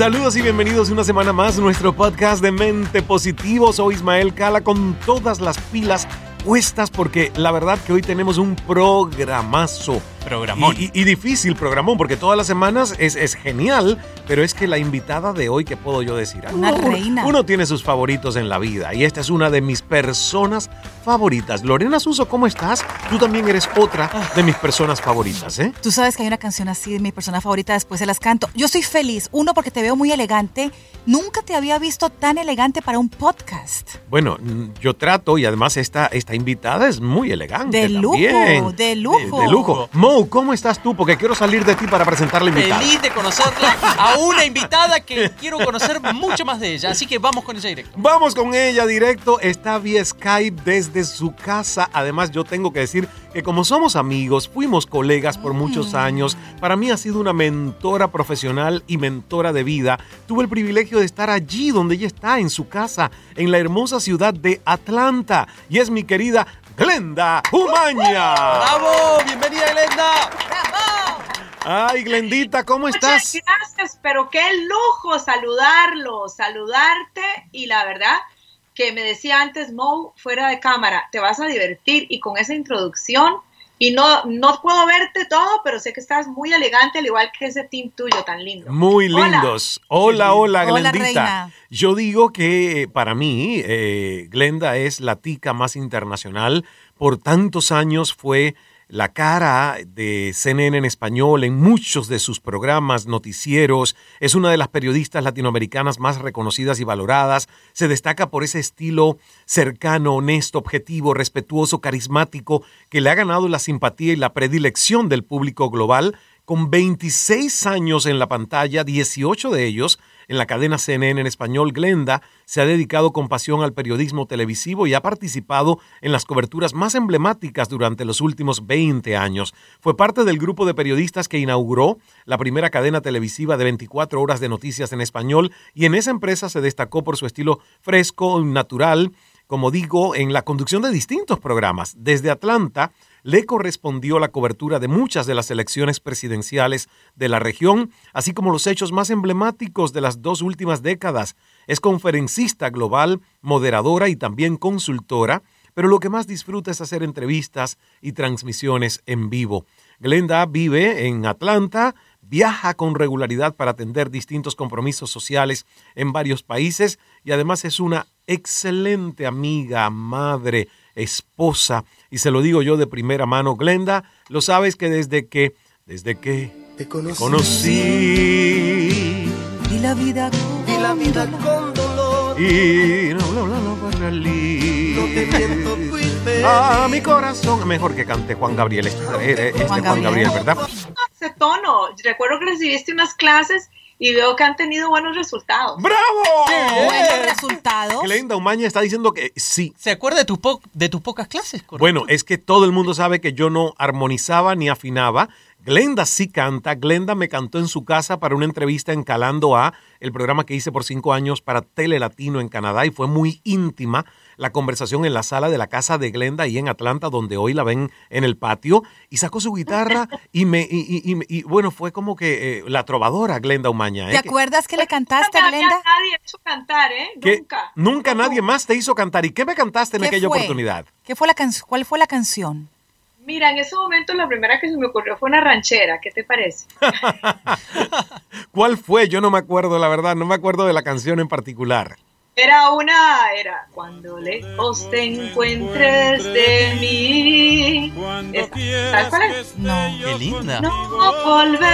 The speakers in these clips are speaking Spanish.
Saludos y bienvenidos una semana más a nuestro podcast de Mente Positivo. Soy Ismael Cala con todas las pilas puestas porque la verdad que hoy tenemos un programazo. Programón. Y, y- y difícil programón porque todas las semanas es, es genial, pero es que la invitada de hoy, ¿qué puedo yo decir? Una Uno- reina. Uno tiene sus favoritos en la vida y esta es una de mis personas favoritas. Lorena Suso, ¿cómo estás? Tú también eres otra de mis personas favoritas, ¿eh? Tú sabes que hay una canción así de mi persona favorita, después se las canto. Yo estoy feliz, uno porque te veo muy elegante. Nunca te había visto tan elegante para un podcast. Bueno, mm, yo trato y además esta, esta invitada es muy elegante. De lujo, también. de lujo. De, de lujo. Mo, ¿cómo estás tú? Porque quiero salir de ti para presentar la invitada. Feliz de conocerla a una invitada que quiero conocer mucho más de ella. Así que vamos con ella directo. Vamos con ella directo. Está vía Skype desde su casa. Además, yo tengo que decir que como somos amigos, fuimos colegas por muchos años. Para mí ha sido una mentora profesional y mentora de vida. Tuve el privilegio de estar allí donde ella está, en su casa, en la hermosa ciudad de Atlanta. Y es mi querida Glenda Umaña. ¡Bravo! ¡Bienvenida, Glenda! Ay, Glendita, ¿cómo Muchas estás? gracias, pero qué lujo saludarlo, saludarte y la verdad que me decía antes Mo fuera de cámara, te vas a divertir y con esa introducción y no no puedo verte todo, pero sé que estás muy elegante al igual que ese team tuyo tan lindo. Muy Hola. lindos. Hola, hola, Hola, Glendita. reina. Yo digo que eh, para mí, eh, Glenda es la tica más internacional. Por tantos años fue la cara de CNN en español en muchos de sus programas, noticieros. Es una de las periodistas latinoamericanas más reconocidas y valoradas. Se destaca por ese estilo cercano, honesto, objetivo, respetuoso, carismático, que le ha ganado la simpatía y la predilección del público global con 26 años en la pantalla, 18 de ellos en la cadena CNN en español, Glenda se ha dedicado con pasión al periodismo televisivo y ha participado en las coberturas más emblemáticas durante los últimos 20 años. Fue parte del grupo de periodistas que inauguró la primera cadena televisiva de 24 horas de noticias en español y en esa empresa se destacó por su estilo fresco, natural, como digo, en la conducción de distintos programas. Desde Atlanta le correspondió la cobertura de muchas de las elecciones presidenciales de la región, así como los hechos más emblemáticos de las dos últimas décadas. Es conferencista global, moderadora y también consultora, pero lo que más disfruta es hacer entrevistas y transmisiones en vivo. Glenda vive en Atlanta, viaja con regularidad para atender distintos compromisos sociales en varios países y además es una excelente amiga, madre, esposa. Y se lo digo yo de primera mano, Glenda, lo sabes que desde que, desde que Te conocí. conocí Y la vida Y la vida con dolor. y no, no, no, no, te miento, fuiste. A mi corazón, mejor que cante Juan Gabriel, este, este Juan, Juan Gabriel. Gabriel. ¿verdad? Ese tono, recuerdo que recibiste unas clases y veo que han tenido buenos resultados. ¡Bravo! buenos resultados. Glenda Umaña está diciendo que sí. ¿Se acuerda de, tus po- de tus pocas clases? correcto? Bueno, es que todo el mundo sabe que yo no armonizaba ni afinaba. Glenda sí canta. Glenda me cantó en su casa para una entrevista en Calando A, el programa que hice por cinco años para Tele Latino en Canadá y fue muy íntima la conversación en la sala de la casa de Glenda y en Atlanta, donde hoy la ven en el patio, y sacó su guitarra y me y, y- y- y, bueno, fue como que eh, la trovadora Glenda Umaña. ¿eh? ¿Te acuerdas que le cantaste Nunca a Glenda? nadie hecho cantar, ¿eh? Nunca. nunca nadie más te hizo cantar. ¿Y qué me cantaste en ¿Qué aquella fue? oportunidad? ¿Qué fue la can- ¿Cuál fue la canción? Mira, en ese momento la primera que se me ocurrió fue una ranchera. ¿Qué te parece? ¿Cuál fue? Yo no me acuerdo, la verdad, no me acuerdo de la canción en particular. Era una, era cuando lejos te encuentres de mí. ¿Sabes cuál es? No. ¡Qué linda! No volveré,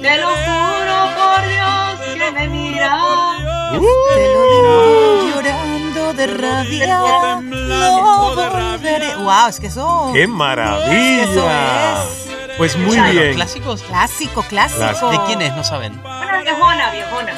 te lo juro por Dios que me mira. Te lo digo llorando de rabia. No volveré. Wow, es que eso. ¡Qué Eso maravilla! es. Pues muy ¿Saben los bien. clásicos? Clásico, clásico. Clásico. ¿De quién es? No saben. Una viejona, viejona.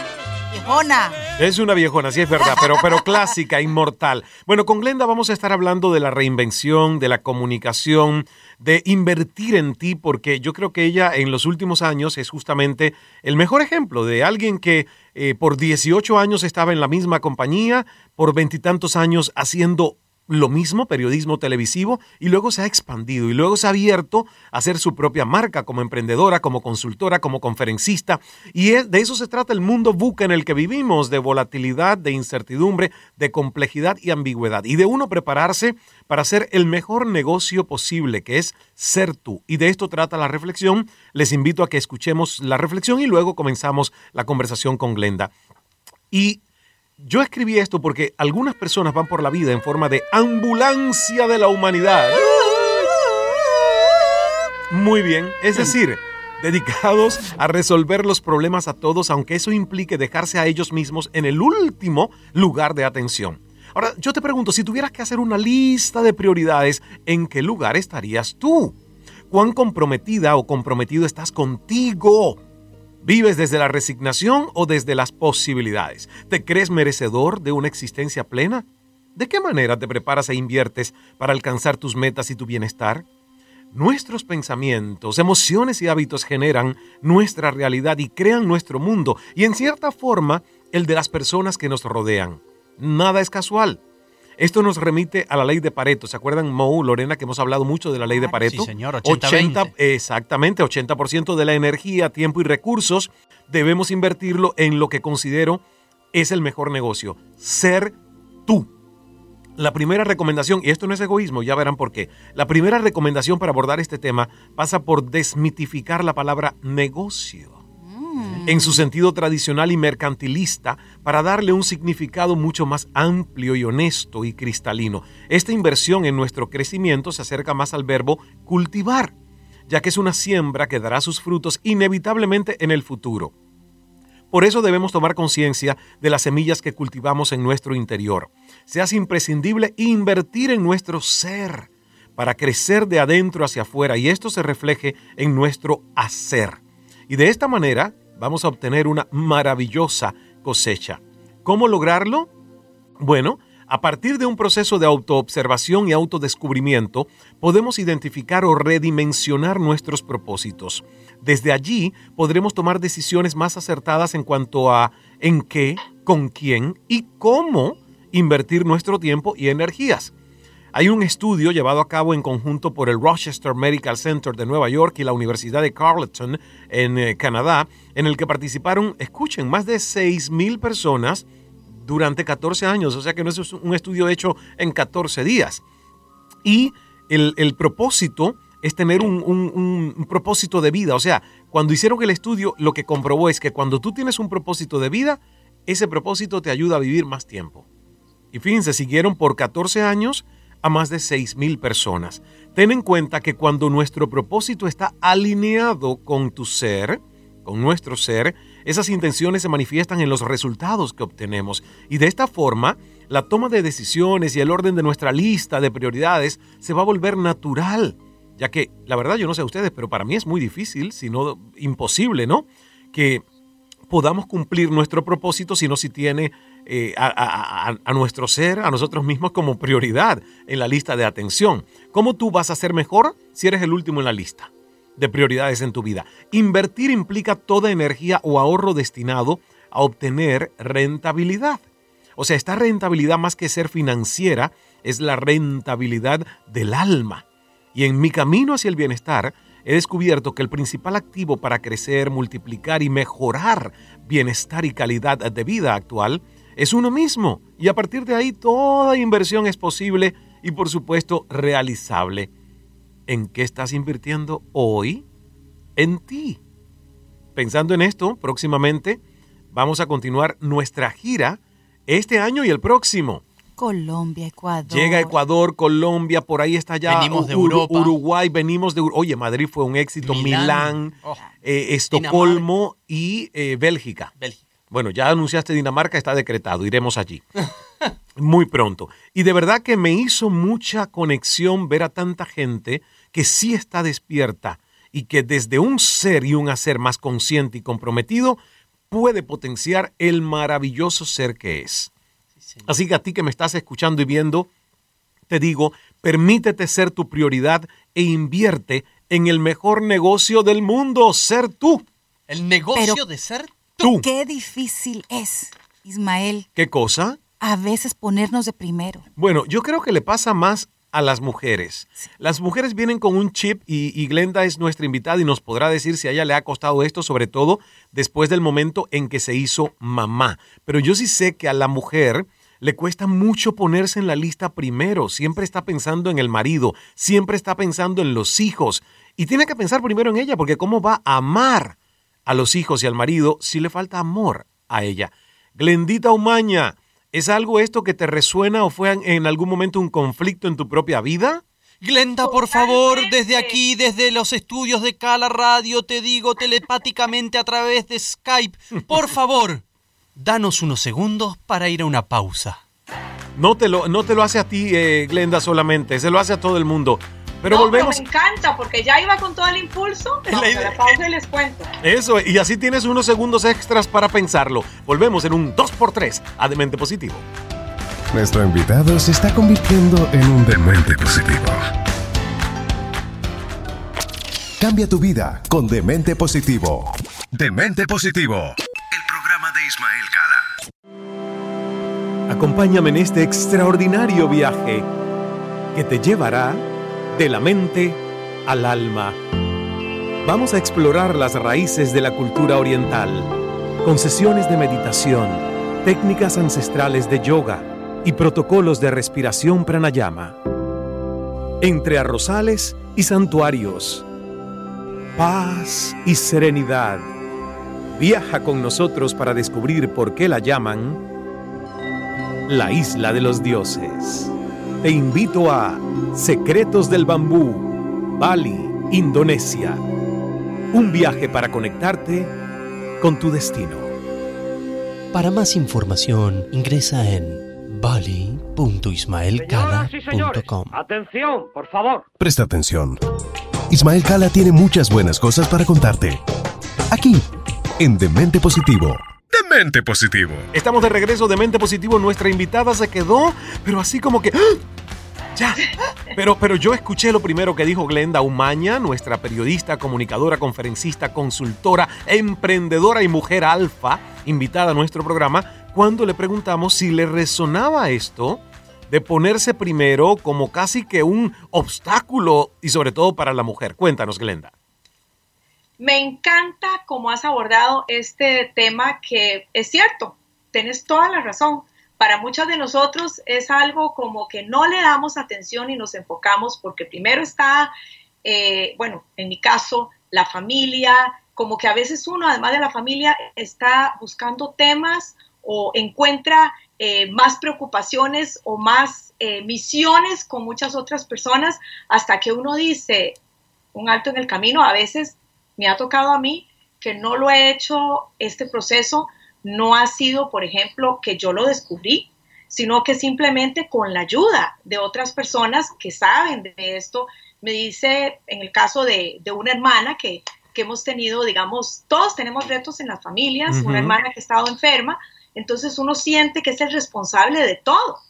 Es una viejona, sí es verdad, pero, pero clásica, inmortal. Bueno, con Glenda vamos a estar hablando de la reinvención, de la comunicación, de invertir en ti, porque yo creo que ella en los últimos años es justamente el mejor ejemplo de alguien que eh, por 18 años estaba en la misma compañía, por veintitantos años haciendo lo mismo, periodismo televisivo, y luego se ha expandido y luego se ha abierto a hacer su propia marca como emprendedora, como consultora, como conferencista. Y de eso se trata el mundo buca en el que vivimos, de volatilidad, de incertidumbre, de complejidad y ambigüedad. Y de uno prepararse para hacer el mejor negocio posible, que es ser tú. Y de esto trata la reflexión. Les invito a que escuchemos la reflexión y luego comenzamos la conversación con Glenda. Y yo escribí esto porque algunas personas van por la vida en forma de ambulancia de la humanidad. Muy bien, es decir, dedicados a resolver los problemas a todos, aunque eso implique dejarse a ellos mismos en el último lugar de atención. Ahora, yo te pregunto, si tuvieras que hacer una lista de prioridades, ¿en qué lugar estarías tú? ¿Cuán comprometida o comprometido estás contigo? ¿Vives desde la resignación o desde las posibilidades? ¿Te crees merecedor de una existencia plena? ¿De qué manera te preparas e inviertes para alcanzar tus metas y tu bienestar? Nuestros pensamientos, emociones y hábitos generan nuestra realidad y crean nuestro mundo y en cierta forma el de las personas que nos rodean. Nada es casual. Esto nos remite a la ley de Pareto. ¿Se acuerdan, Mo, Lorena, que hemos hablado mucho de la ley de Pareto? Sí, señor, 80-20. exactamente, 80% de la energía, tiempo y recursos debemos invertirlo en lo que considero es el mejor negocio, ser tú. La primera recomendación, y esto no es egoísmo, ya verán por qué. La primera recomendación para abordar este tema pasa por desmitificar la palabra negocio en su sentido tradicional y mercantilista para darle un significado mucho más amplio y honesto y cristalino. Esta inversión en nuestro crecimiento se acerca más al verbo cultivar, ya que es una siembra que dará sus frutos inevitablemente en el futuro. Por eso debemos tomar conciencia de las semillas que cultivamos en nuestro interior. Se hace imprescindible invertir en nuestro ser para crecer de adentro hacia afuera y esto se refleje en nuestro hacer. Y de esta manera vamos a obtener una maravillosa cosecha. ¿Cómo lograrlo? Bueno, a partir de un proceso de autoobservación y autodescubrimiento, podemos identificar o redimensionar nuestros propósitos. Desde allí podremos tomar decisiones más acertadas en cuanto a en qué, con quién y cómo invertir nuestro tiempo y energías. Hay un estudio llevado a cabo en conjunto por el Rochester Medical Center de Nueva York y la Universidad de Carleton en eh, Canadá, en el que participaron, escuchen, más de 6.000 personas durante 14 años, o sea que no es un estudio hecho en 14 días. Y el, propósito es tener un- un propósito de vida, o sea, cuando hicieron el estudio, lo que comprobó es que cuando tú tienes un propósito de vida, ese propósito te ayuda a vivir más tiempo. Y fíjense, siguieron por 14 años a más de 6 mil personas. Ten en cuenta que cuando nuestro propósito está alineado con tu ser, con nuestro ser, esas intenciones se manifiestan en los resultados que obtenemos. Y de esta forma, la toma de decisiones y el orden de nuestra lista de prioridades se va a volver natural. Ya que, la verdad, yo no sé ustedes, pero para mí es muy difícil, si no imposible, ¿no? Que podamos cumplir nuestro propósito, sino si tiene eh, a, a- nuestro ser, a nosotros mismos como prioridad en la lista de atención. ¿Cómo tú vas a ser mejor si eres el último en la lista de prioridades en tu vida? Invertir implica toda energía o ahorro destinado a obtener rentabilidad. O sea, esta rentabilidad más que ser financiera es la rentabilidad del alma. Y en mi camino hacia el bienestar he descubierto que el principal activo para crecer, multiplicar y mejorar bienestar y calidad de vida actual es uno mismo. Y a partir de ahí toda inversión es posible y por supuesto realizable. ¿En qué estás invirtiendo hoy? En ti. Pensando en esto, próximamente vamos a continuar nuestra gira este año y el próximo. Colombia, Ecuador. Llega Ecuador, Colombia, por ahí está ya Venimos de Ur- Europa. Uruguay, venimos de Ur- Oye, Madrid fue un éxito, Milán, Milán. Oh. eh, Estocolmo y eh, Bélgica. Bélgica. Bueno, ya anunciaste Dinamarca, está decretado, iremos allí. Muy pronto. Y de verdad que me hizo mucha conexión ver a tanta gente que sí está despierta y que desde un ser y un hacer más consciente y comprometido puede potenciar el maravilloso ser que es. Así que a ti que me estás escuchando y viendo, te digo, permítete ser tu prioridad e invierte en el mejor negocio del mundo, ser tú. El negocio Pero- de ser Tú. Qué difícil es, Ismael. ¿Qué cosa? a veces ponernos de primero. Bueno, yo creo que le pasa más a las mujeres. Las mujeres vienen con un chip y, y, Glenda es nuestra invitada y nos podrá decir si a ella le ha costado esto, sobre todo después del momento en que se hizo mamá. Pero yo sí sé que a la mujer le cuesta mucho ponerse en la lista primero, siempre está pensando en el marido, siempre está pensando en los hijos y tiene que pensar primero en ella porque cómo va a amar a los hijos y al marido si le falta amor a ella. Glendita Umaña, ¿es algo esto que te resuena o fue en algún momento un conflicto en tu propia vida? Glenda, por favor, desde aquí, desde los estudios de Cala Radio, te digo telepáticamente a través de Skype, por favor, danos unos segundos para ir a una pausa. No te lo, no te lo hace a ti, eh, Glenda, solamente, se lo hace a todo el mundo. Pero no, volvemos. Pero me encanta porque ya iba con todo el impulso. No, la, la pausa y les cuento. Eso, y así tienes unos segundos extras para pensarlo. Volvemos en un 2x3 a Demente Positivo. Nuestro invitado se está convirtiendo en un demente positivo. Cambia tu vida con Demente Positivo. Demente Positivo. El programa de Ismael Cala. Acompáñame en este extraordinario viaje que te llevará de la mente al alma. Vamos a explorar las raíces de la cultura oriental, con sesiones de meditación, técnicas ancestrales de yoga y protocolos de respiración pranayama. Entre arrozales y santuarios, paz y serenidad. Viaja con nosotros para descubrir por qué la llaman la isla de los dioses. Te invito a Secretos del Bambú, Bali, Indonesia. Un viaje para conectarte con tu destino. Para más información, ingresa en bali.ismaelcala.com. Atención, por favor. Presta atención. Ismael Cala tiene muchas buenas cosas para contarte. Aquí, en Demente Positivo. Demente Positivo. Estamos de regreso de Mente Positivo. Nuestra invitada se quedó, pero así como que. ¡ah! Ya. Pero, pero yo escuché lo primero que dijo Glenda Umaña, nuestra periodista, comunicadora, conferencista, consultora, emprendedora y mujer alfa, invitada a nuestro programa, cuando le preguntamos si le resonaba esto de ponerse primero como casi que un obstáculo y sobre todo para la mujer. Cuéntanos, Glenda. Me encanta cómo has abordado este tema que es cierto, tienes toda la razón. Para muchas de nosotros es algo como que no le damos atención y nos enfocamos porque primero está, eh, bueno, en mi caso, la familia, como que a veces uno, además de la familia, está buscando temas o encuentra eh, más preocupaciones o más eh, misiones con muchas otras personas hasta que uno dice un alto en el camino. A veces me ha tocado a mí que no lo he hecho este proceso, no ha sido, por ejemplo, que yo lo descubrí, sino que simplemente con la ayuda de otras personas que saben de esto, me dice, en el caso de, de una hermana que, que, hemos tenido, digamos, todos tenemos retos en las familias, uh -huh. una hermana que ha estado enferma, entonces uno siente que es el responsable de todo,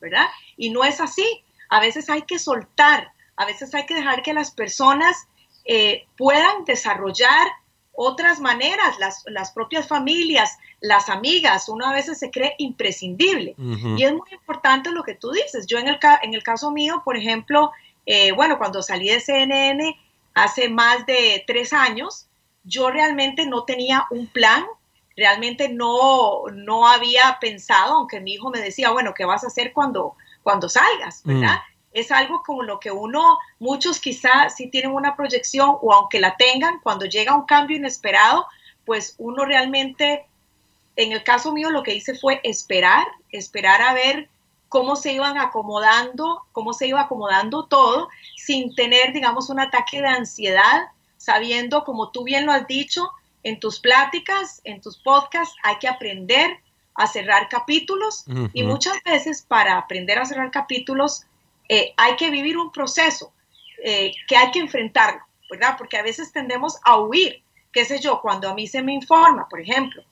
¿verdad? Y no es así. A veces hay que soltar, a veces hay que dejar que las personas eh, puedan desarrollar otras maneras, las, las, propias familias, las amigas, uno a veces se cree imprescindible. Uh -huh. Y es muy importante lo que tú dices. Yo en el, en el caso mío, por ejemplo, eh, bueno, cuando salí de CNN hace más de tres años, yo realmente no tenía un plan, realmente no, no había pensado, aunque mi hijo me decía, bueno, ¿qué vas a hacer cuando, cuando salgas? ¿Verdad? Mm es algo como lo que uno, muchos quizás sí tienen una proyección o aunque la tengan, cuando llega un cambio inesperado, pues uno realmente, en el caso mío lo que hice fue esperar, esperar a ver cómo se iban acomodando, cómo se iba acomodando todo, sin tener, digamos, un ataque de ansiedad, sabiendo, como tú bien lo has dicho, en tus pláticas, en tus podcasts, hay que aprender a cerrar capítulos uh -huh. y muchas veces para aprender a cerrar capítulos, eh, hay que vivir un proceso eh, que hay que enfrentarlo, ¿verdad? Porque a veces tendemos a huir, qué sé yo, cuando a mí se me informa, por ejemplo,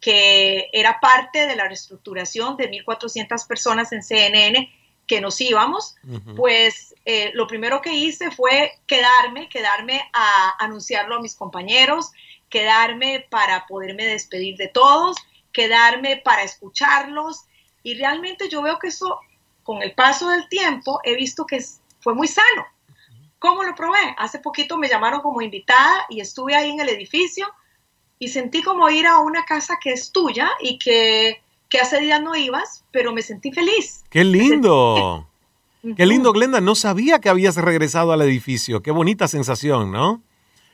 que era parte de la reestructuración de 1.400 personas en CNN que nos íbamos, uh -huh. pues eh, lo primero que hice fue quedarme, quedarme a anunciarlo a mis compañeros, quedarme para poderme despedir de todos, quedarme para escucharlos, Y realmente yo veo que eso, con el paso del tiempo, he visto que fue muy sano. ¿Cómo lo probé? Hace poquito me llamaron como invitada y estuve ahí en el edificio y sentí como ir a una casa que es tuya y que, que hace días no ibas, pero me sentí feliz. ¡Qué lindo! Qué lindo, Glenda. No sabía que habías regresado al edificio. Qué bonita sensación, ¿no?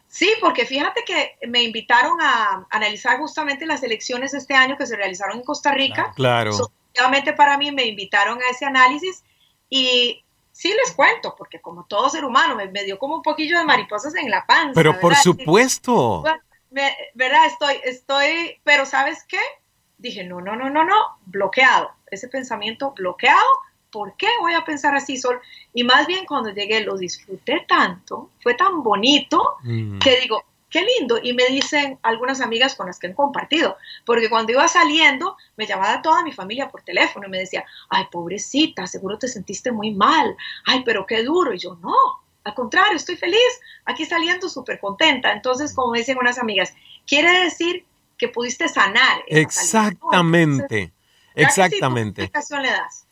Sí, porque fíjate que me invitaron a analizar justamente las elecciones de este año que se realizaron en Costa Rica. Claro. Sorpresivamente para mí me invitaron a ese análisis y sí les cuento, porque como todo ser humano me, me dio como un poquillo de mariposas en la panza. Pero por ¿verdad? supuesto. Bueno, me- ¿Verdad? Estoy, estoy, pero ¿sabes qué? Dije, no, no, no, no, no, bloqueado. Ese pensamiento bloqueado. ¿Por qué voy a pensar así solo? Y más bien cuando llegué lo disfruté tanto, fue tan bonito Mm. que digo, qué lindo. Y me dicen algunas amigas con las que han compartido, porque cuando iba saliendo, me llamaba toda mi familia por teléfono y me decía, ay, pobrecita, seguro te sentiste muy mal, ay, pero qué duro. Y yo, no, al contrario, estoy feliz, aquí saliendo súper contenta. Entonces, como me dicen unas amigas, quiere decir que pudiste sanar. Exactamente. Entonces, ¿verdad que sí? ¿Tú qué Exactamente. le das?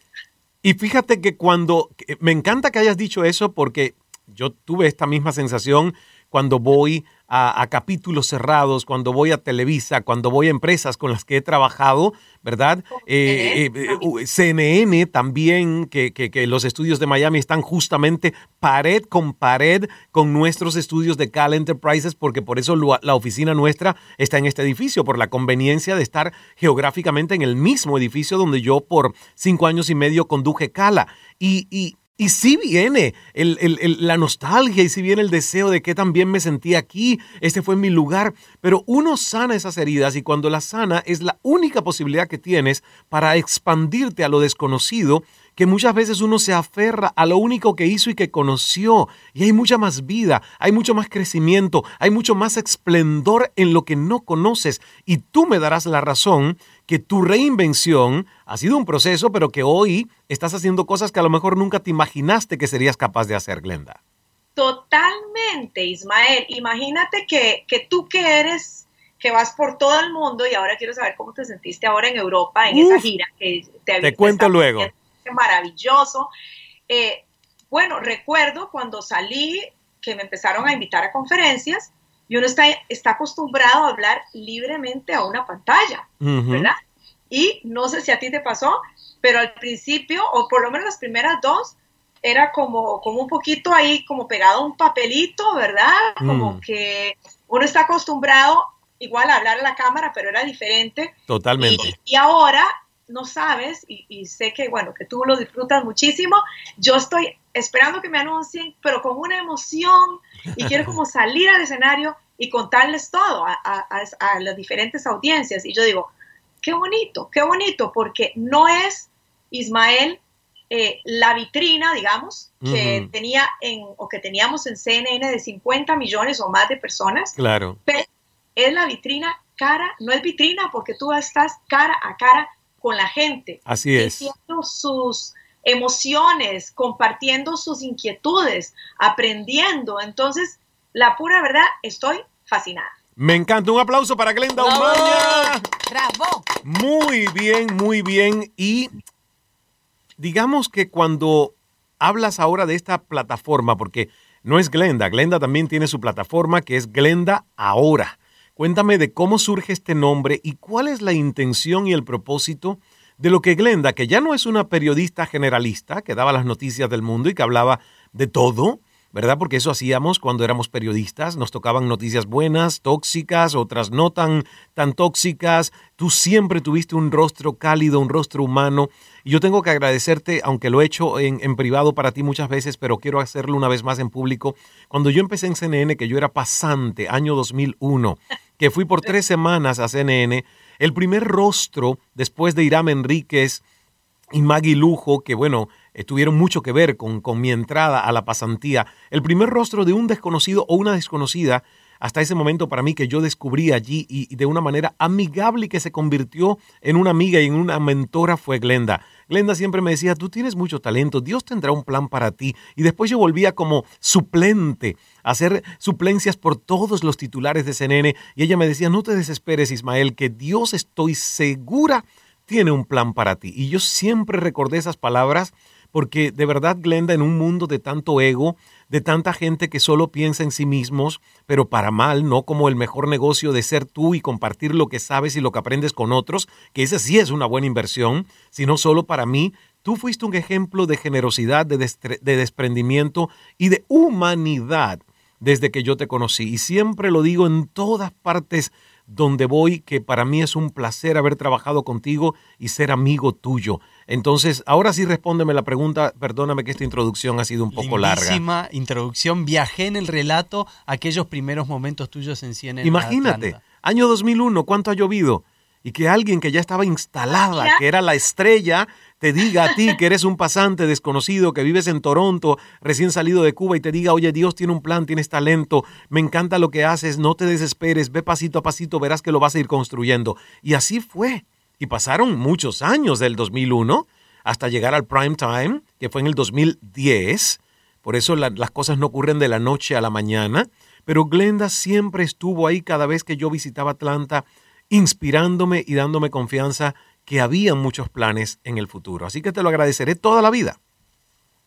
Y fíjate que cuando, me encanta que hayas dicho eso porque yo tuve esta misma sensación cuando voy a, a capítulos cerrados, cuando voy a Televisa, cuando voy a empresas con las que he trabajado, ¿verdad? Eh, eh, eh, CNN también, que, que- que los estudios de Miami están justamente pared con pared con nuestros estudios de Cal Enterprises, porque por eso lo- la oficina nuestra está en este edificio, por la conveniencia de estar geográficamente en el mismo edificio donde yo por cinco años y medio conduje Cala. Y, y, y sí viene la nostalgia y sí viene el deseo de que también me sentí aquí, este fue mi lugar, pero uno sana esas heridas y cuando las sana es la única posibilidad que tienes para expandirte a lo desconocido, que muchas veces uno se aferra a lo único que hizo y que conoció, y hay mucha más vida, hay mucho más crecimiento, hay mucho más esplendor en lo que no conoces, y tú me darás la razón que tu reinvención ha sido un proceso, pero que hoy estás haciendo cosas que a lo mejor nunca te imaginaste que serías capaz de hacer, Glenda. Totalmente, Ismael. Imagínate que, que tú que eres, que vas por todo el mundo y ahora quiero saber cómo te sentiste ahora en Europa, en esa gira que te, Te te cuento luego. haciendo, Maravilloso. Eh, bueno, recuerdo cuando salí que me empezaron a invitar a conferencias y uno está, está acostumbrado a hablar libremente a una pantalla, Ujú. ¿verdad? Y no sé si a ti te pasó, pero al principio, o por lo menos las primeras dos, era como, como un poquito ahí, como pegado a un papelito, ¿verdad? Como Mm. que uno está acostumbrado igual a hablar a la cámara, pero era diferente. Totalmente. Y, y ahora no sabes, y, y sé que, bueno, que tú lo disfrutas muchísimo. Yo estoy esperando que me anuncien, pero con una emoción y quiero como salir al escenario y contarles todo a, a- a- a las diferentes audiencias. Y yo digo, qué bonito, qué bonito, porque no es Ismael eh, la vitrina, digamos, que tenía en, o que teníamos en CNN de 50 millones o más de personas, Claro. pero es la vitrina cara, no es vitrina porque tú estás cara a cara con la gente, Así es. sintiendo sus emociones, compartiendo sus inquietudes, aprendiendo. Entonces, la pura verdad, estoy fascinada. Me encanta. Un aplauso para Glenda. Umaña. ¡Bravo! Muy bien, muy bien. Y digamos que cuando hablas ahora de esta plataforma, porque no es Glenda, Glenda también tiene su plataforma que es Glenda Ahora. Cuéntame de cómo surge este nombre y cuál es la intención y el propósito de lo que Glenda, que ya no es una periodista generalista que daba las noticias del mundo y que hablaba de todo, ¿verdad? Porque eso hacíamos cuando éramos periodistas, nos tocaban noticias buenas, tóxicas, otras no tan, tan tóxicas. Tú siempre tuviste un rostro cálido, un rostro humano. Y yo tengo que agradecerte, aunque lo he hecho en, en privado para ti muchas veces, pero quiero hacerlo una vez más en público. Cuando yo empecé en CNN, que yo era pasante, año 2001, que fui por tres semanas a CNN, el primer rostro después de Irán Enríquez, y Maggie Lujo, que bueno, eh, tuvieron mucho que ver con, con mi entrada a la pasantía. El primer rostro de un desconocido o una desconocida hasta ese momento para mí que yo descubrí allí y, y de una manera amigable y que se convirtió en una amiga y en una mentora fue Glenda. Glenda siempre me decía, tú tienes mucho talento, Dios tendrá un plan para ti. Y después yo volvía como suplente, a hacer suplencias por todos los titulares de CNN. Y ella me decía, no te desesperes Ismael, que Dios estoy segura tiene un plan para ti. Y yo siempre recordé esas palabras porque de verdad, Glenda, en un mundo de tanto ego, de tanta gente que solo piensa en sí mismos, pero para mal, no como el mejor negocio de ser tú y compartir lo que sabes y lo que aprendes con otros, que esa sí es una buena inversión, sino solo para mí, tú fuiste un ejemplo de generosidad, de, de desprendimiento y de humanidad desde que yo te conocí. Y siempre lo digo en todas partes donde voy, que para mí es un placer haber trabajado contigo y ser amigo tuyo. Entonces, ahora sí respóndeme la pregunta, perdóname que esta introducción ha sido un poco Lindísima larga. introducción, viajé en el relato aquellos primeros momentos tuyos en CNN. Imagínate, año 2001, ¿cuánto ha llovido? Y que alguien que ya estaba instalada, que era la estrella, te diga a ti que eres un pasante desconocido, que vives en Toronto, recién salido de Cuba, y te diga, oye, Dios tiene un plan, tienes talento, me encanta lo que haces, no te desesperes, ve pasito a pasito, verás que lo vas a ir construyendo. Y así fue. Y pasaron muchos años del 2001 hasta llegar al prime time, que fue en el 2010. Por eso la, las cosas no ocurren de la noche a la mañana. Pero Glenda siempre estuvo ahí cada vez que yo visitaba Atlanta, inspirándome y dándome confianza que había muchos planes en el futuro. Así que te lo agradeceré toda la vida.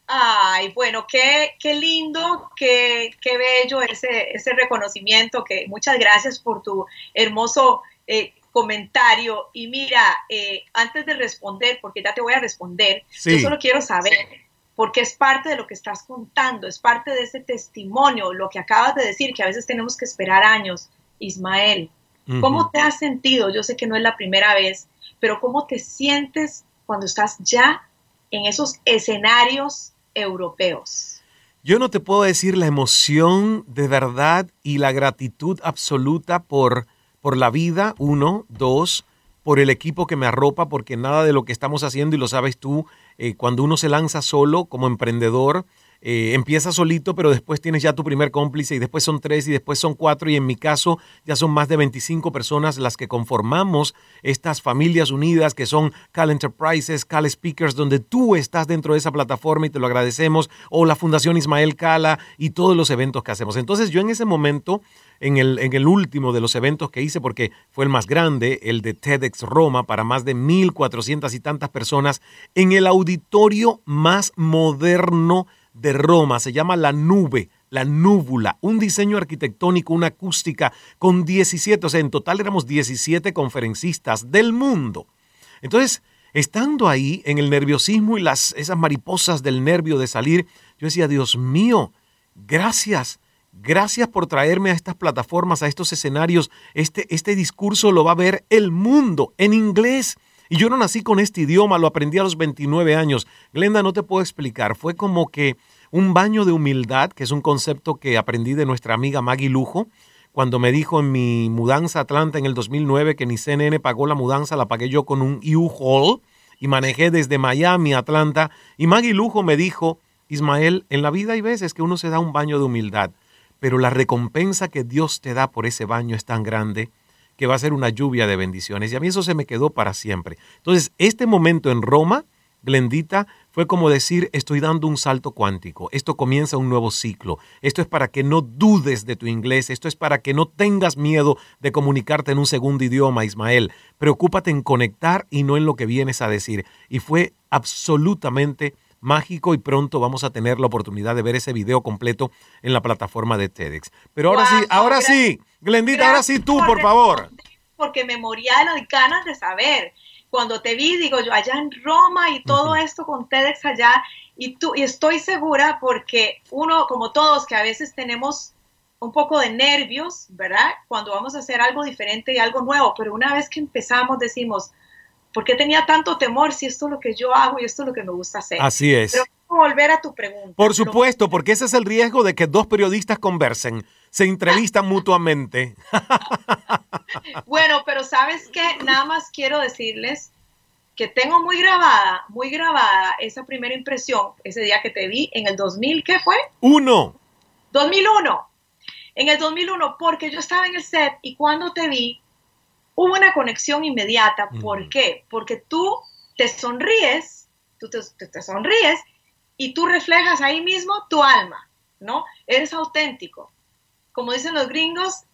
Ay, bueno, qué, qué lindo, qué, qué bello ese, ese reconocimiento, que muchas gracias por tu hermoso eh, comentario. Y mira, eh, antes de responder, porque ya te voy a responder, Sí. yo solo quiero saber, porque es parte de lo que estás contando, es parte de ese testimonio, lo que acabas de decir, que a veces tenemos que esperar años. Ismael, ¿cómo te has sentido? Yo sé que no es la primera vez, pero ¿cómo te sientes cuando estás ya en esos escenarios europeos? Yo no te puedo decir la emoción de verdad y la gratitud absoluta por, por la vida, uno, dos, por el equipo que me arropa, porque nada de lo que estamos haciendo, y lo sabes tú, eh, cuando uno se lanza solo como emprendedor, eh, empieza solito, pero después tienes ya tu primer cómplice y después son tres y después son cuatro y en mi caso ya son más de 25 personas las que conformamos estas familias unidas que son Cal Enterprises, Cal Speakers, donde tú estás dentro de esa plataforma y te lo agradecemos, o la Fundación Ismael Cala y todos los eventos que hacemos. Entonces yo en ese momento, en el, en el último de los eventos que hice, porque fue el más grande, el de TEDx Roma, para más de 1.400 y tantas personas, en el auditorio más moderno de Roma, se llama La Nube, La Núbula, un diseño arquitectónico, una acústica con 17, o sea, en total éramos 17 conferencistas del mundo. Entonces, estando ahí en el nerviosismo y las, esas mariposas del nervio de salir, yo decía, Dios mío, gracias, gracias por traerme a estas plataformas, a estos escenarios. Este, este discurso lo va a ver el mundo en inglés. Y yo no nací con este idioma, lo aprendí a los 29 años. Glenda, no te puedo explicar, fue como que un baño de humildad, que es un concepto que aprendí de nuestra amiga Maggie Lujo, cuando me dijo en mi mudanza a Atlanta en el 2009 que ni CNN pagó la mudanza, la pagué yo con un U-Haul y manejé desde Miami a Atlanta. Y Maggie Lujo me dijo, Ismael, en la vida hay veces que uno se da un baño de humildad, pero la recompensa que Dios te da por ese baño es tan grande que va a ser una lluvia de bendiciones. Y a mí eso se me quedó para siempre. Entonces, este momento en Roma, Glendita, fue como decir, estoy dando un salto cuántico, esto comienza un nuevo ciclo, esto es para que no dudes de tu inglés, esto es para que no tengas miedo de comunicarte en un segundo idioma, Ismael, preocúpate en conectar y no en lo que vienes a decir. Y fue absolutamente mágico y pronto vamos a tener la oportunidad de ver ese video completo en la plataforma de TEDx. Pero ahora sí, ahora gracias. sí, Glendita, ahora sí tú, por favor. Porque me moría de las ganas de saber. Cuando te vi, digo yo, allá en Roma y todo esto con TEDx allá, y, tú, y estoy segura porque uno, como todos, que a veces tenemos un poco de nervios, ¿verdad? Cuando vamos a hacer algo diferente y algo nuevo, pero una vez que empezamos decimos, ¿por qué tenía tanto temor si esto es lo que yo hago y esto es lo que me gusta hacer? Así es. Pero volver a tu pregunta. Por supuesto, porque ese es el riesgo de que dos periodistas conversen, se entrevistan mutuamente. Bueno, pero sabes qué, nada más quiero decirles que tengo muy grabada, muy grabada esa primera impresión, ese día que te vi en el 2000, ¿qué fue? Uno. 2001. En el 2001, porque yo estaba en el set y cuando te vi, hubo una conexión inmediata. ¿Por qué? Porque tú te sonríes, tú te, te- te sonríes y tú reflejas ahí mismo tu alma, ¿no? Eres auténtico. Como dicen los gringos,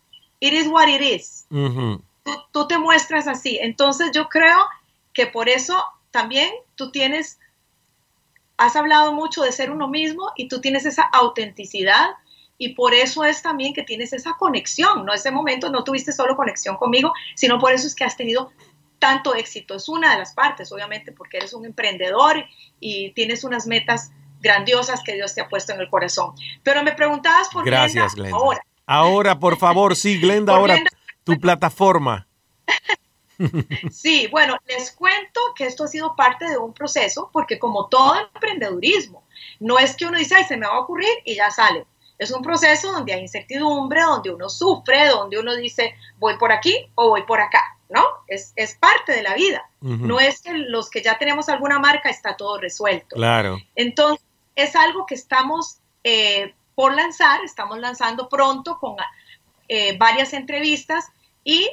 it is what it is tú, tú te muestras así. Entonces yo creo que por eso también tú tienes, has hablado mucho de ser uno mismo y tú tienes esa autenticidad y por eso es también que tienes esa conexión, ¿no? Ese momento no tuviste solo conexión conmigo, sino por eso es que has tenido tanto éxito. Es una de las partes, obviamente, porque eres un emprendedor y tienes unas metas grandiosas que Dios te ha puesto en el corazón. Pero me preguntabas por Gracias, Glenda, Glenda. ahora. Ahora, por favor, sí, Glenda, ahora Glenda. tu plataforma. Sí, bueno, les cuento que esto ha sido parte de un proceso, porque como todo emprendedurismo, no es que uno dice, ay, se me va a ocurrir y ya sale. Es un proceso donde hay incertidumbre, donde uno sufre, donde uno dice, voy por aquí o voy por acá, ¿no? Es, es parte de la vida. Ujú. No es que los que ya tenemos alguna marca está todo resuelto. Claro. Entonces, es algo que estamos eh, por lanzar, estamos lanzando pronto con eh, varias entrevistas y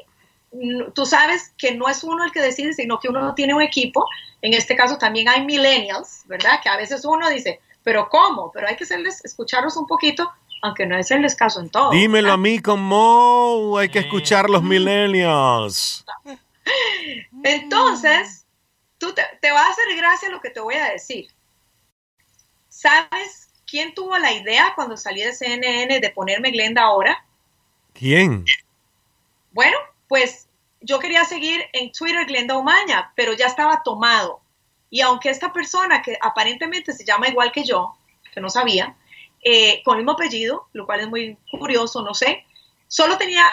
mm, tú sabes que no es uno el que decide, sino que uno tiene un equipo. En este caso también hay millennials, ¿verdad? Que a veces uno dice, pero ¿cómo? Pero hay que hacerles, escucharlos un poquito, aunque no hacerles caso en todo. Dímelo a mí como hay que escuchar los millennials. Entonces, tú te, te va a hacer gracia lo que te voy a decir. ¿Sabes quién tuvo la idea cuando salí de CNN de ponerme Glenda ahora? ¿Quién? Bueno, pues yo quería seguir en Twitter Glenda Umaña, pero ya estaba tomado. Y aunque esta persona, que aparentemente se llama igual que yo, que no sabía, eh, con el mismo apellido, lo cual es muy curioso, no sé, solo tenía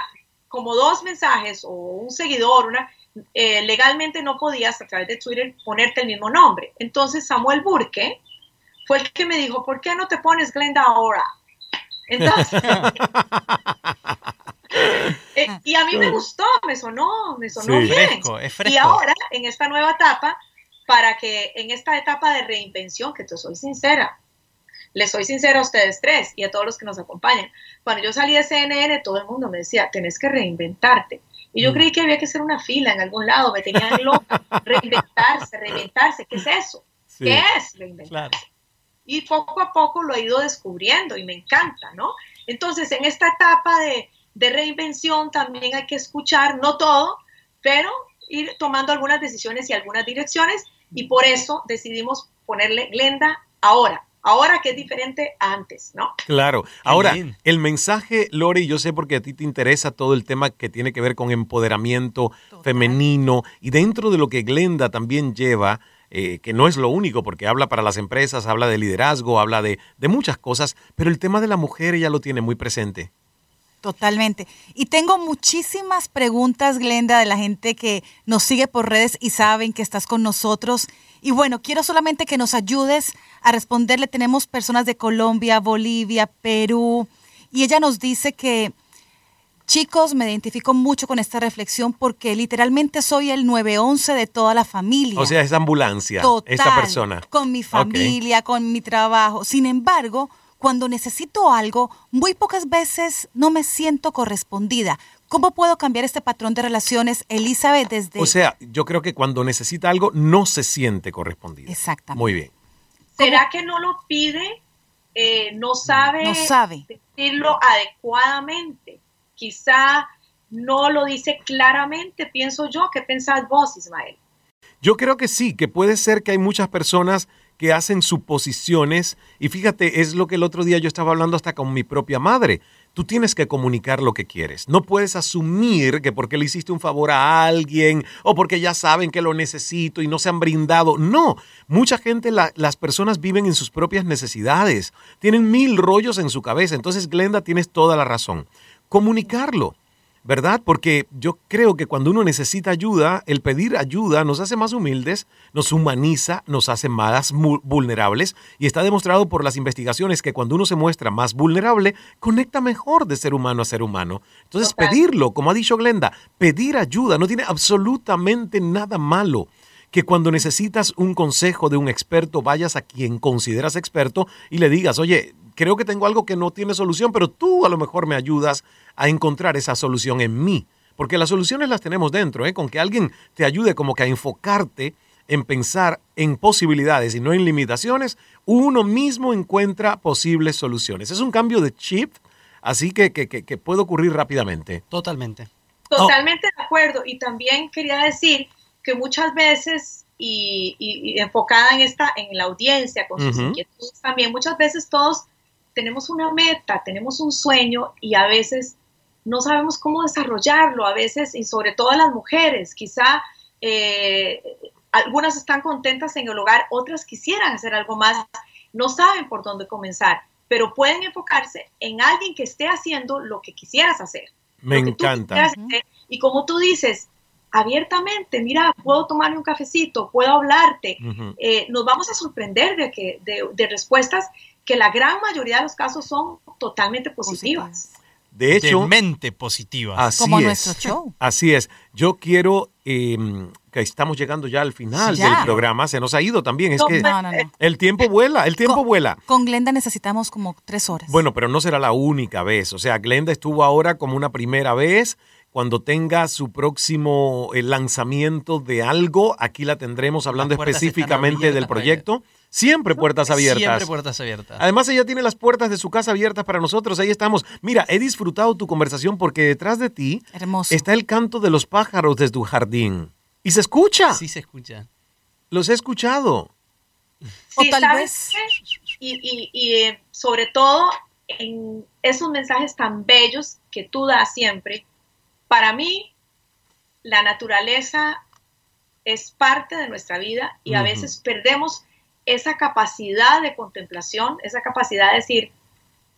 como dos mensajes o un seguidor, una, eh, legalmente no podías a través de Twitter ponerte el mismo nombre. Entonces Samuel Burke fue el que me dijo, ¿por qué no te pones Glenda ahora? Entonces, eh, y a mí me gustó, me sonó, me sonó Sí. bien. Fresco, es fresco. Y ahora, en esta nueva etapa, para que en esta etapa de reinvención, que te soy sincera, les soy sincera a ustedes tres y a todos los que nos acompañan. Cuando yo salí de CNN, todo el mundo me decía, tenés que reinventarte. Y yo Mm. creí que había que hacer una fila en algún lado, me tenían loca. Reinventarse, reinventarse, ¿qué es eso? Sí. ¿Qué es reinventarse? Claro. y poco a poco lo he ido descubriendo y me encanta, ¿no? Entonces, en esta etapa de, de reinvención también hay que escuchar, no todo, pero ir tomando algunas decisiones y algunas direcciones y por eso decidimos ponerle Glenda ahora, ahora que es diferente a antes, ¿no? Claro. Ahora, bien. el mensaje, Lori, yo sé porque a ti te interesa todo el tema que tiene que ver con empoderamiento Total. femenino y dentro de lo que Glenda también lleva, eh, que no es lo único, porque habla para las empresas, habla de liderazgo, habla de, de muchas cosas, pero el tema de la mujer ella lo tiene muy presente. Totalmente. Y tengo muchísimas preguntas, Glenda, de la gente que nos sigue por redes y saben que estás con nosotros. Y bueno, quiero solamente que nos ayudes a responderle. Tenemos personas de Colombia, Bolivia, Perú. Y ella nos dice que, chicos, me identifico mucho con esta reflexión porque literalmente soy el 911 de toda la familia. O sea, es ambulancia, Total, esta persona. Con mi familia, con mi trabajo. Sin embargo, cuando necesito algo, muy pocas veces no me siento correspondida. ¿Cómo puedo cambiar este patrón de relaciones, Elizabeth, desde... O sea, yo creo que cuando necesita algo no se siente correspondido. Exactamente. Muy bien. ¿Será que no lo pide? Eh, no sabe, No sabe. decirlo adecuadamente. Quizá no lo dice claramente, pienso yo. ¿Qué pensás vos, Ismael? Yo creo que sí, que puede ser que hay muchas personas que hacen suposiciones y fíjate, es lo que el otro día yo estaba hablando hasta con mi propia madre. Tú tienes que comunicar lo que quieres. No puedes asumir que porque le hiciste un favor a alguien o porque ya saben que lo necesito y no se han brindado. No, mucha gente, la- las personas viven en sus propias necesidades. Tienen mil rollos en su cabeza. Entonces, Glenda, tienes toda la razón. Comunicarlo. ¿Verdad? Porque yo creo que cuando uno necesita ayuda, el pedir ayuda nos hace más humildes, nos humaniza, nos hace más vulnerables y está demostrado por las investigaciones que cuando uno se muestra más vulnerable, conecta mejor de ser humano a ser humano. Entonces, pedirlo, como ha dicho Glenda, pedir ayuda no tiene absolutamente nada malo que cuando necesitas un consejo de un experto vayas a quien consideras experto y le digas, oye, creo que tengo algo que no tiene solución, pero tú a lo mejor me ayudas a encontrar esa solución en mí. Porque las soluciones las tenemos dentro, ¿eh? con que alguien te ayude como que a enfocarte en pensar en posibilidades y no en limitaciones, uno mismo encuentra posibles soluciones. Es un cambio de chip, así que, que, que- que puede ocurrir rápidamente. Totalmente. Totalmente de acuerdo. Y también quería decir que muchas veces, y, y- y enfocada en, esta, en la audiencia, con sus inquietudes también, muchas veces todos tenemos una meta, tenemos un sueño y a veces no sabemos cómo desarrollarlo, a veces, y sobre todo las mujeres, quizá eh, algunas están contentas en el hogar, otras quisieran hacer algo más, no saben por dónde comenzar, pero pueden enfocarse en alguien que esté haciendo lo que quisieras hacer. Me encanta. hacer. Y como tú dices, abiertamente, mira, puedo tomarme un cafecito, puedo hablarte, Ujú. eh, nos vamos a sorprender de, que, de, de respuestas que la gran mayoría de los casos son totalmente positivas. De hecho, de mente positiva. así Como es. nuestro show. Así es. Yo quiero eh, que estamos llegando ya al final ya. del programa. Se nos ha ido también. Es No, que No, no, no. el tiempo vuela, el tiempo Con- vuela. Con Glenda necesitamos como tres horas. Bueno, pero no será la única vez. O sea, Glenda estuvo ahora como una primera vez. Cuando tenga su próximo eh, lanzamiento de algo, aquí la tendremos hablando específicamente del proyecto. Siempre puertas abiertas. Siempre puertas abiertas. Además, ella tiene las puertas de su casa abiertas para nosotros. Ahí estamos. Mira, he disfrutado tu conversación porque detrás de ti Hermoso. está el canto de los pájaros desde tu jardín. Y se escucha. Sí se escucha. Los he escuchado. O tal ¿sabes vez-? Y, y- y, eh, sobre todo en esos mensajes tan bellos que tú das siempre, para mí la naturaleza es parte de nuestra vida y a veces perdemos esa capacidad de contemplación, esa capacidad de decir,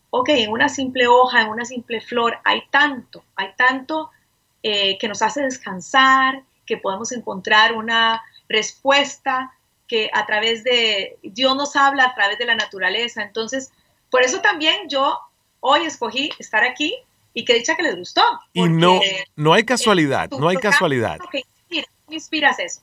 ok, en una simple hoja, en una simple flor, hay tanto, hay tanto eh, que nos hace descansar, que podemos encontrar una respuesta que a través de, Dios nos habla a través de la naturaleza. Entonces, por eso también yo hoy escogí estar aquí y que dicha que les gustó. Y no, no hay casualidad, no hay casualidad. es lo que inspira, tú inspiras eso.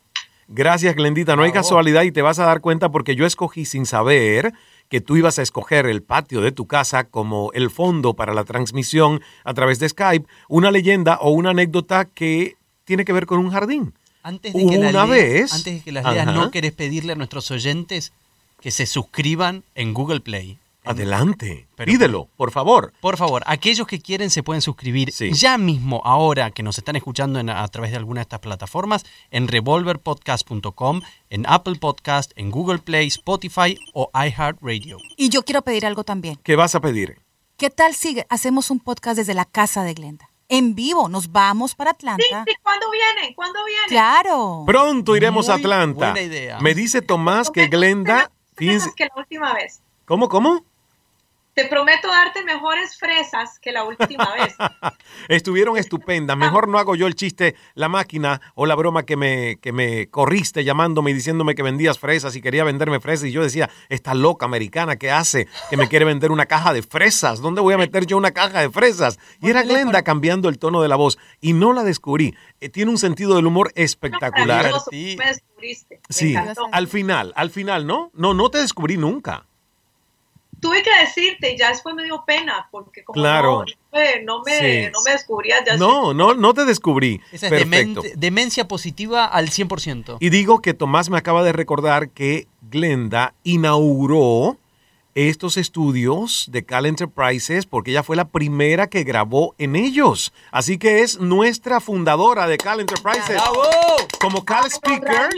Gracias, Glendita. No hay casualidad y te vas a dar cuenta porque yo escogí sin saber que tú ibas a escoger el patio de tu casa como el fondo para la transmisión a través de Skype, una leyenda o una anécdota que tiene que ver con un jardín. Antes de que Una vez- leas, antes de que las leas. ¿no querés pedirle a nuestros oyentes que se suscriban en Google Play? Adelante, Pero- pídelo, por favor. Por favor, aquellos que quieren se pueden suscribir Sí. ya mismo, ahora que nos están escuchando en- a través de alguna de estas plataformas, en revolverpodcast.com, en Apple Podcast, en Google Play, Spotify o iHeartRadio. Y yo quiero pedir algo también. ¿Qué vas a pedir? ¿Qué tal si hacemos un podcast desde la casa de Glenda? En vivo, nos vamos para Sí, Atlanta. sí, ¿cuándo vienen? ¿Cuándo vienen? Claro. Pronto iremos a Atlanta. buena idea. Me dice Tomás que Glenda... menos que la última vez. ¿Cómo, cómo? Te prometo darte mejores fresas que la última vez. Estuvieron estupendas. Mejor no hago yo el chiste, la máquina o la broma que me, que me corriste llamándome y diciéndome que vendías fresas y quería venderme fresas. Y yo decía, esta loca americana que hace que me quiere vender una caja de fresas. ¿Dónde voy a meter yo una caja de fresas? Y era Glenda cambiando el tono de la voz. Y no la descubrí. Eh, tiene un sentido del humor espectacular. Sí, al final, al final, ¿no? No, no te descubrí nunca. Tuve que decirte y ya después me dio pena porque como Claro. no, me- no, me, Sí. no me descubrías. Ya No, no, no te descubrí. Esa es Perfecto. demencia positiva al 100%. Y digo que Tomás me acaba de recordar que Glenda inauguró estos estudios de Cal Enterprises porque ella fue la primera que grabó en ellos. Así que es nuestra fundadora de Cal Enterprises. ¡Bravo! Como Cal Speaker.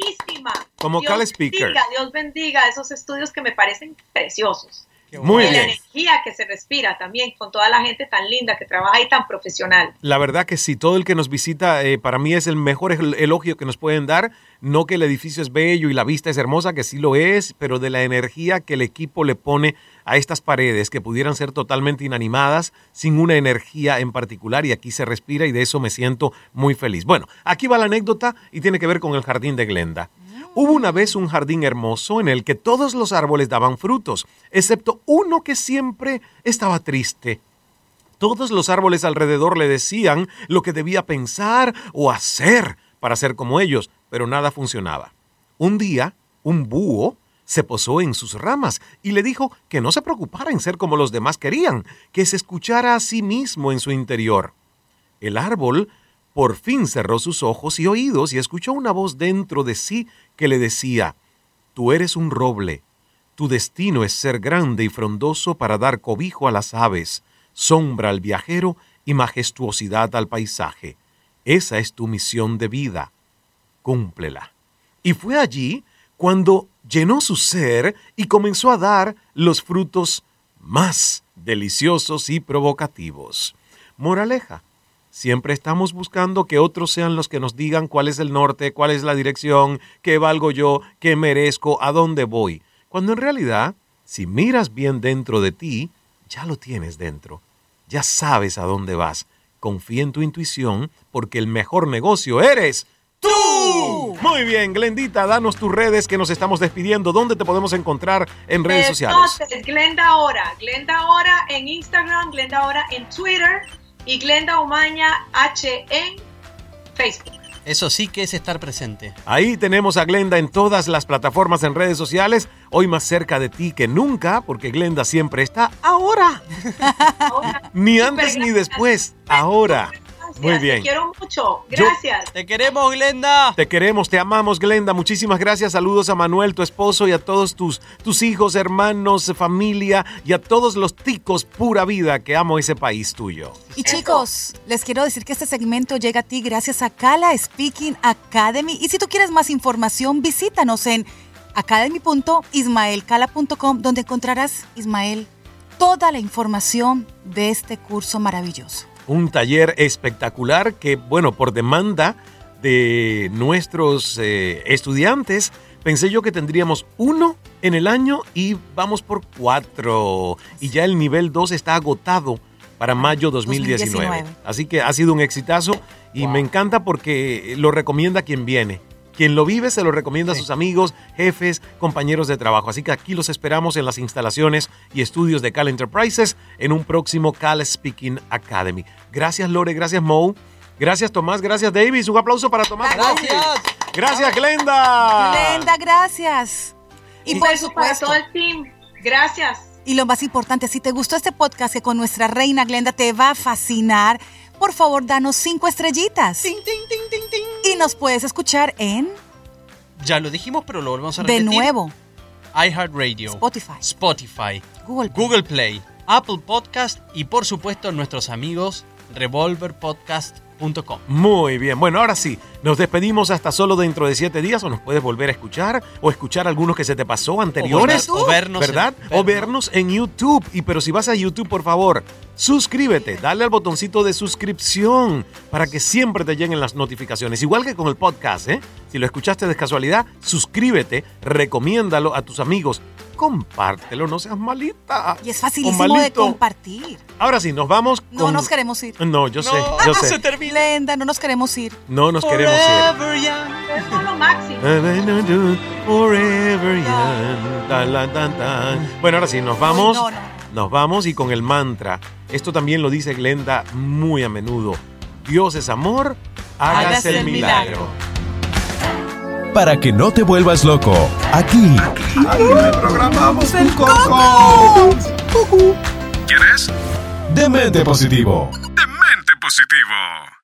Como Dios Cal Speaker. Bendiga, Dios bendiga esos estudios que me parecen preciosos. Muy y la bien. energía que se respira también con toda la gente tan linda que trabaja ahí tan profesional. La verdad que sí, todo el que nos visita eh, para mí es el mejor el- elogio que nos pueden dar. No que el edificio es bello y la vista es hermosa, que sí lo es, pero de la energía que el equipo le pone a estas paredes que pudieran ser totalmente inanimadas sin una energía en particular y aquí se respira y de eso me siento muy feliz. Bueno, aquí va la anécdota y tiene que ver con el jardín de Glenda. Hubo una vez un jardín hermoso en el que todos los árboles daban frutos, excepto uno que siempre estaba triste. Todos los árboles alrededor le decían lo que debía pensar o hacer para ser como ellos, pero nada funcionaba. Un día, un búho se posó en sus ramas y le dijo que no se preocupara en ser como los demás querían, que se escuchara a sí mismo en su interior. El árbol por fin cerró sus ojos y oídos y escuchó una voz dentro de sí que le decía, Tú eres un roble, tu destino es ser grande y frondoso para dar cobijo a las aves, sombra al viajero y majestuosidad al paisaje. Esa es tu misión de vida. cúmplela. Y fue allí cuando llenó su ser y comenzó a dar los frutos más deliciosos y provocativos. Moraleja, siempre estamos buscando que otros sean los que nos digan cuál es el norte, cuál es la dirección, qué valgo yo, qué merezco, a dónde voy. Cuando en realidad, si miras bien dentro de ti, ya lo tienes dentro. Ya sabes a dónde vas. Confía en tu intuición porque el mejor negocio eres tú. Muy bien, Glendita, danos tus redes que nos estamos despidiendo. ¿Dónde te podemos encontrar en redes sociales? Entonces, Glenda Hora, Glenda Hora en Instagram, Glenda Hora en Twitter y Glenda Umaña H en Facebook. Eso sí que es estar presente. Ahí tenemos a Glenda en todas las plataformas en redes sociales, hoy más cerca de ti que nunca, porque Glenda siempre está ahora. Ahora, Ni antes ni después, ahora. Gracias, Muy bien. Te quiero mucho. Gracias. Te queremos, Glenda. Te queremos, te amamos, Glenda. Muchísimas gracias. Saludos a Manuel, tu esposo, y a todos tus, tus hijos, hermanos, familia, y a todos los ticos pura vida que amo ese país tuyo. Y chicos, les quiero decir que este segmento llega a ti gracias a Kala Speaking Academy. Y si tú quieres más información, visítanos en academy.ismaelcala.com, donde encontrarás, Ismael, toda la información de este curso maravilloso. Un taller espectacular que, bueno, por demanda de nuestros eh, estudiantes, pensé yo que tendríamos uno en el año y vamos por cuatro. Y ya el nivel 2 está agotado para mayo 2019. 2019. Así que ha sido un exitazo y me encanta porque lo recomienda quien viene. Quien lo vive se lo recomienda a sus amigos, jefes, compañeros de trabajo. Así que aquí los esperamos en las instalaciones y estudios de Cal Enterprises en un próximo Cal Speaking Academy. Gracias Lore, gracias Mo, gracias Tomás, gracias Davis. Un aplauso para Tomás. Gracias. Gracias Glenda. Glenda, gracias. Y Un por supuesto, todo el team. Gracias. y lo más importante, si te gustó este podcast que con nuestra reina Glenda te va a fascinar, por favor, danos cinco estrellitas. Ting. Y nos puedes escuchar en, Ya lo dijimos, pero lo volvemos a de repetir. nuevo, iHeartRadio, Spotify, Spotify, Google. Play. Google Play, Apple Podcast y por supuesto nuestros amigos Muy bien, bueno, ahora sí, nos despedimos hasta solo dentro de siete días o nos puedes volver a escuchar o escuchar algunos que se te pasó anteriores. O, ver- o vernos en- ¿verdad? o vernos en YouTube. Y pero si vas a YouTube, por favor, suscríbete, dale al botoncito de suscripción para que siempre te lleguen las notificaciones. Igual que con el podcast, ¿eh? Si lo escuchaste de casualidad, suscríbete, recomiéndalo a tus amigos, compártelo, no seas malita. Y es facilísimo de compartir. Ahora sí, nos vamos. No con- nos queremos ir. No, yo sé, No, yo no sé. se termina. Glenda, no nos queremos ir. No nos queremos ir. Forever young. Es lo máximo. Forever young. Tan, tan, tan, tan. Bueno, ahora sí, nos vamos. No, no. Nos vamos y con el mantra. Esto también lo dice Glenda muy a menudo. Dios es amor, hágase el milagro. Para que no te vuelvas loco, aquí Programamos el coco. ¿Quieres? Demente positivo. Demente positivo.